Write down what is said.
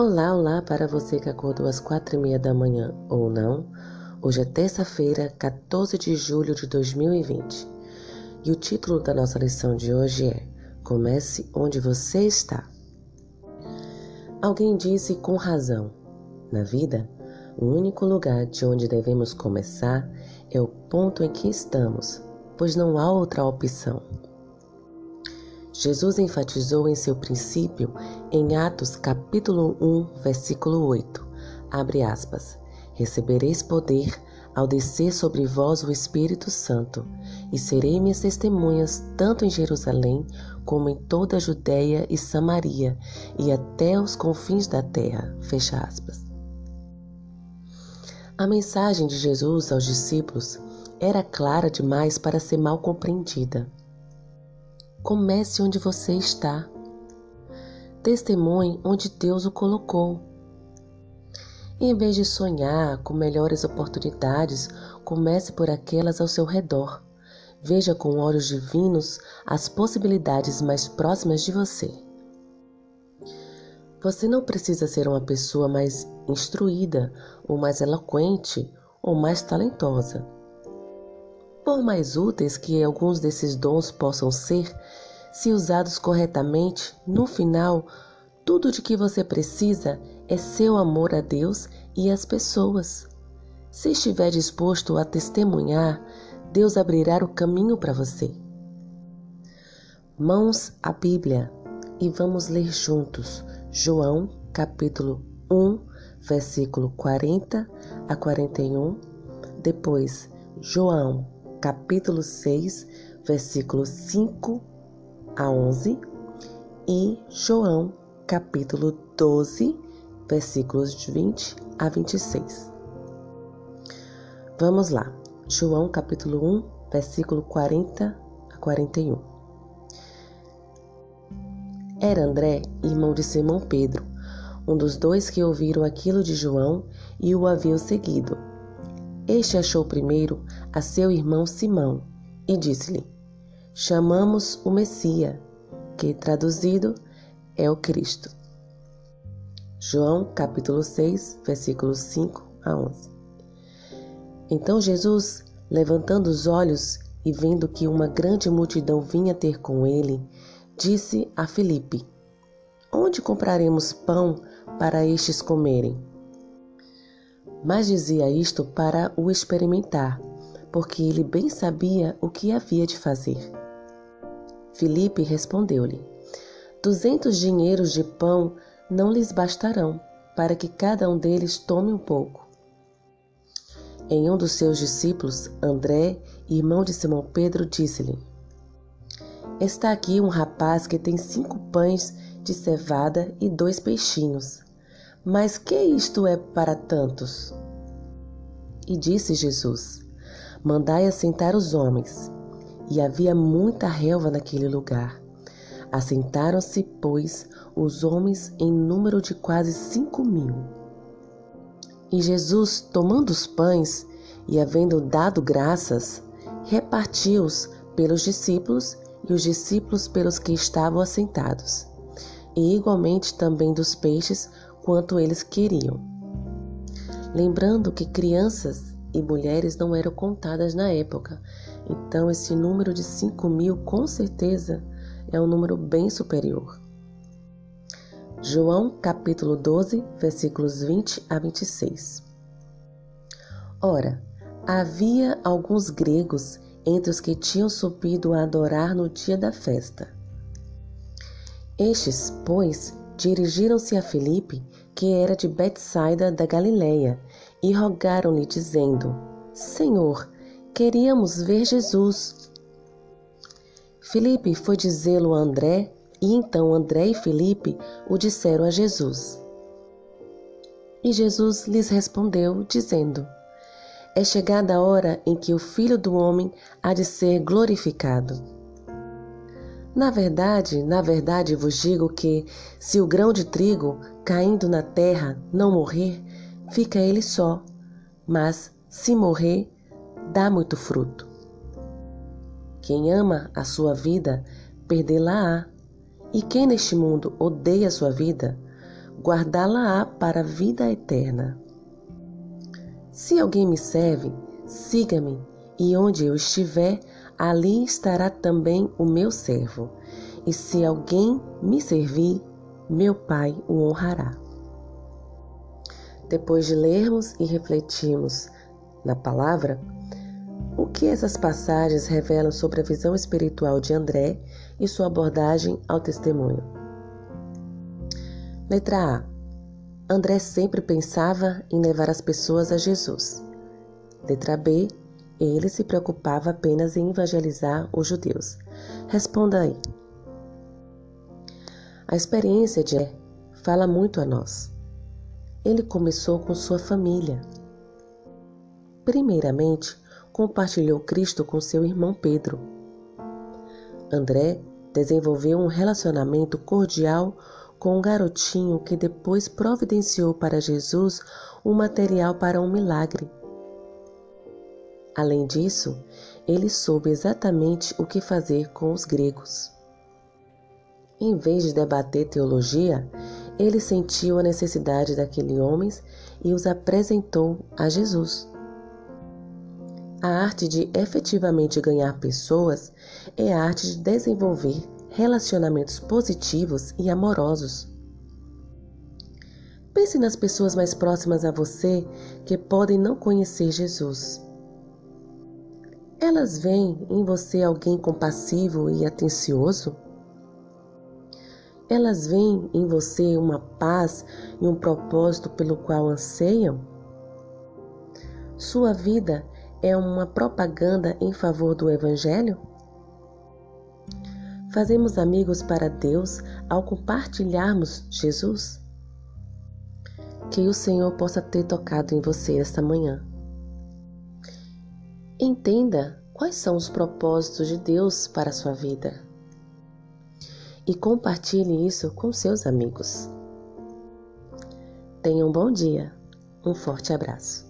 Olá, olá para você que acordou às quatro e meia da manhã ou não. Hoje é terça-feira, 14 de julho de 2020. E o título da nossa lição de hoje é Comece onde você está. Alguém disse com razão: na vida, o único lugar de onde devemos começar é o ponto em que estamos, pois não há outra opção. Jesus enfatizou em seu princípio em Atos capítulo 1, versículo 8. Abre aspas. Recebereis poder ao descer sobre vós o Espírito Santo, e serei minhas testemunhas tanto em Jerusalém como em toda a Judéia e Samaria e até os confins da terra. Fecha aspas. A mensagem de Jesus aos discípulos era clara demais para ser mal compreendida. Comece onde você está. Testemunhe onde Deus o colocou. Em vez de sonhar com melhores oportunidades, comece por aquelas ao seu redor. Veja com olhos divinos as possibilidades mais próximas de você. Você não precisa ser uma pessoa mais instruída, ou mais eloquente, ou mais talentosa. Por mais úteis que alguns desses dons possam ser, se usados corretamente, no final, tudo de que você precisa é seu amor a Deus e às pessoas. Se estiver disposto a testemunhar, Deus abrirá o caminho para você. Mãos à Bíblia e vamos ler juntos João capítulo 1, versículo 40 a 41, depois João capítulo 6, versículos 5 a 11 e João, capítulo 12, versículos de 20 a 26. Vamos lá. João, capítulo 1, versículo 40 a 41. Era André, irmão de Simão Pedro, um dos dois que ouviram aquilo de João e o haviam seguido. Este achou primeiro a seu irmão Simão e disse-lhe: Chamamos o Messias, que traduzido é o Cristo. João capítulo 6, versículos 5 a 11. Então Jesus, levantando os olhos e vendo que uma grande multidão vinha ter com ele, disse a Filipe: Onde compraremos pão para estes comerem? Mas dizia isto para o experimentar, porque ele bem sabia o que havia de fazer. Filipe respondeu-lhe: Duzentos dinheiros de pão não lhes bastarão, para que cada um deles tome um pouco. Em um dos seus discípulos, André, irmão de Simão Pedro, disse-lhe: Está aqui um rapaz que tem cinco pães de cevada e dois peixinhos. Mas que isto é para tantos? E disse Jesus: Mandai assentar os homens. E havia muita relva naquele lugar. Assentaram-se, pois, os homens em número de quase cinco mil. E Jesus, tomando os pães e havendo dado graças, repartiu-os pelos discípulos e os discípulos pelos que estavam assentados, e igualmente também dos peixes quanto eles queriam. Lembrando que crianças e mulheres não eram contadas na época, então esse número de 5 mil com certeza é um número bem superior. João capítulo 12, versículos 20 a 26. Ora, havia alguns gregos entre os que tinham subido a adorar no dia da festa. Estes, pois, dirigiram-se a Filipe que era de Betsaida da Galileia, e rogaram-lhe, dizendo: Senhor, queríamos ver Jesus. Filipe foi dizê-lo a André, e então André e Filipe o disseram a Jesus. E Jesus lhes respondeu, dizendo: É chegada a hora em que o Filho do Homem há de ser glorificado. Na verdade, na verdade vos digo que, se o grão de trigo caindo na terra não morrer, fica ele só, mas, se morrer, dá muito fruto. Quem ama a sua vida, perdê-la-á. E quem neste mundo odeia a sua vida, guardá-la-á para a vida eterna. Se alguém me serve, siga-me, e onde eu estiver, ali estará também o meu servo. E se alguém me servir, meu Pai o honrará. Depois de lermos e refletirmos na palavra, o que essas passagens revelam sobre a visão espiritual de André e sua abordagem ao testemunho? Letra A. André sempre pensava em levar as pessoas a Jesus. Letra B. Ele se preocupava apenas em evangelizar os judeus. Responda aí. A experiência de André fala muito a nós. Ele começou com sua família. Primeiramente, compartilhou Cristo com seu irmão Pedro. André desenvolveu um relacionamento cordial com um garotinho que depois providenciou para Jesus um material para um milagre. Além disso, ele soube exatamente o que fazer com os gregos. Em vez de debater teologia, ele sentiu a necessidade daqueles homens e os apresentou a Jesus. A arte de efetivamente ganhar pessoas é a arte de desenvolver relacionamentos positivos e amorosos. Pense nas pessoas mais próximas a você que podem não conhecer Jesus. Elas veem em você alguém compassivo e atencioso? Elas veem em você uma paz e um propósito pelo qual anseiam? Sua vida é uma propaganda em favor do Evangelho? Fazemos amigos para Deus ao compartilharmos Jesus? Que o Senhor possa ter tocado em você esta manhã. Entenda quais são os propósitos de Deus para a sua vida e compartilhe isso com seus amigos. Tenha um bom dia. Um forte abraço.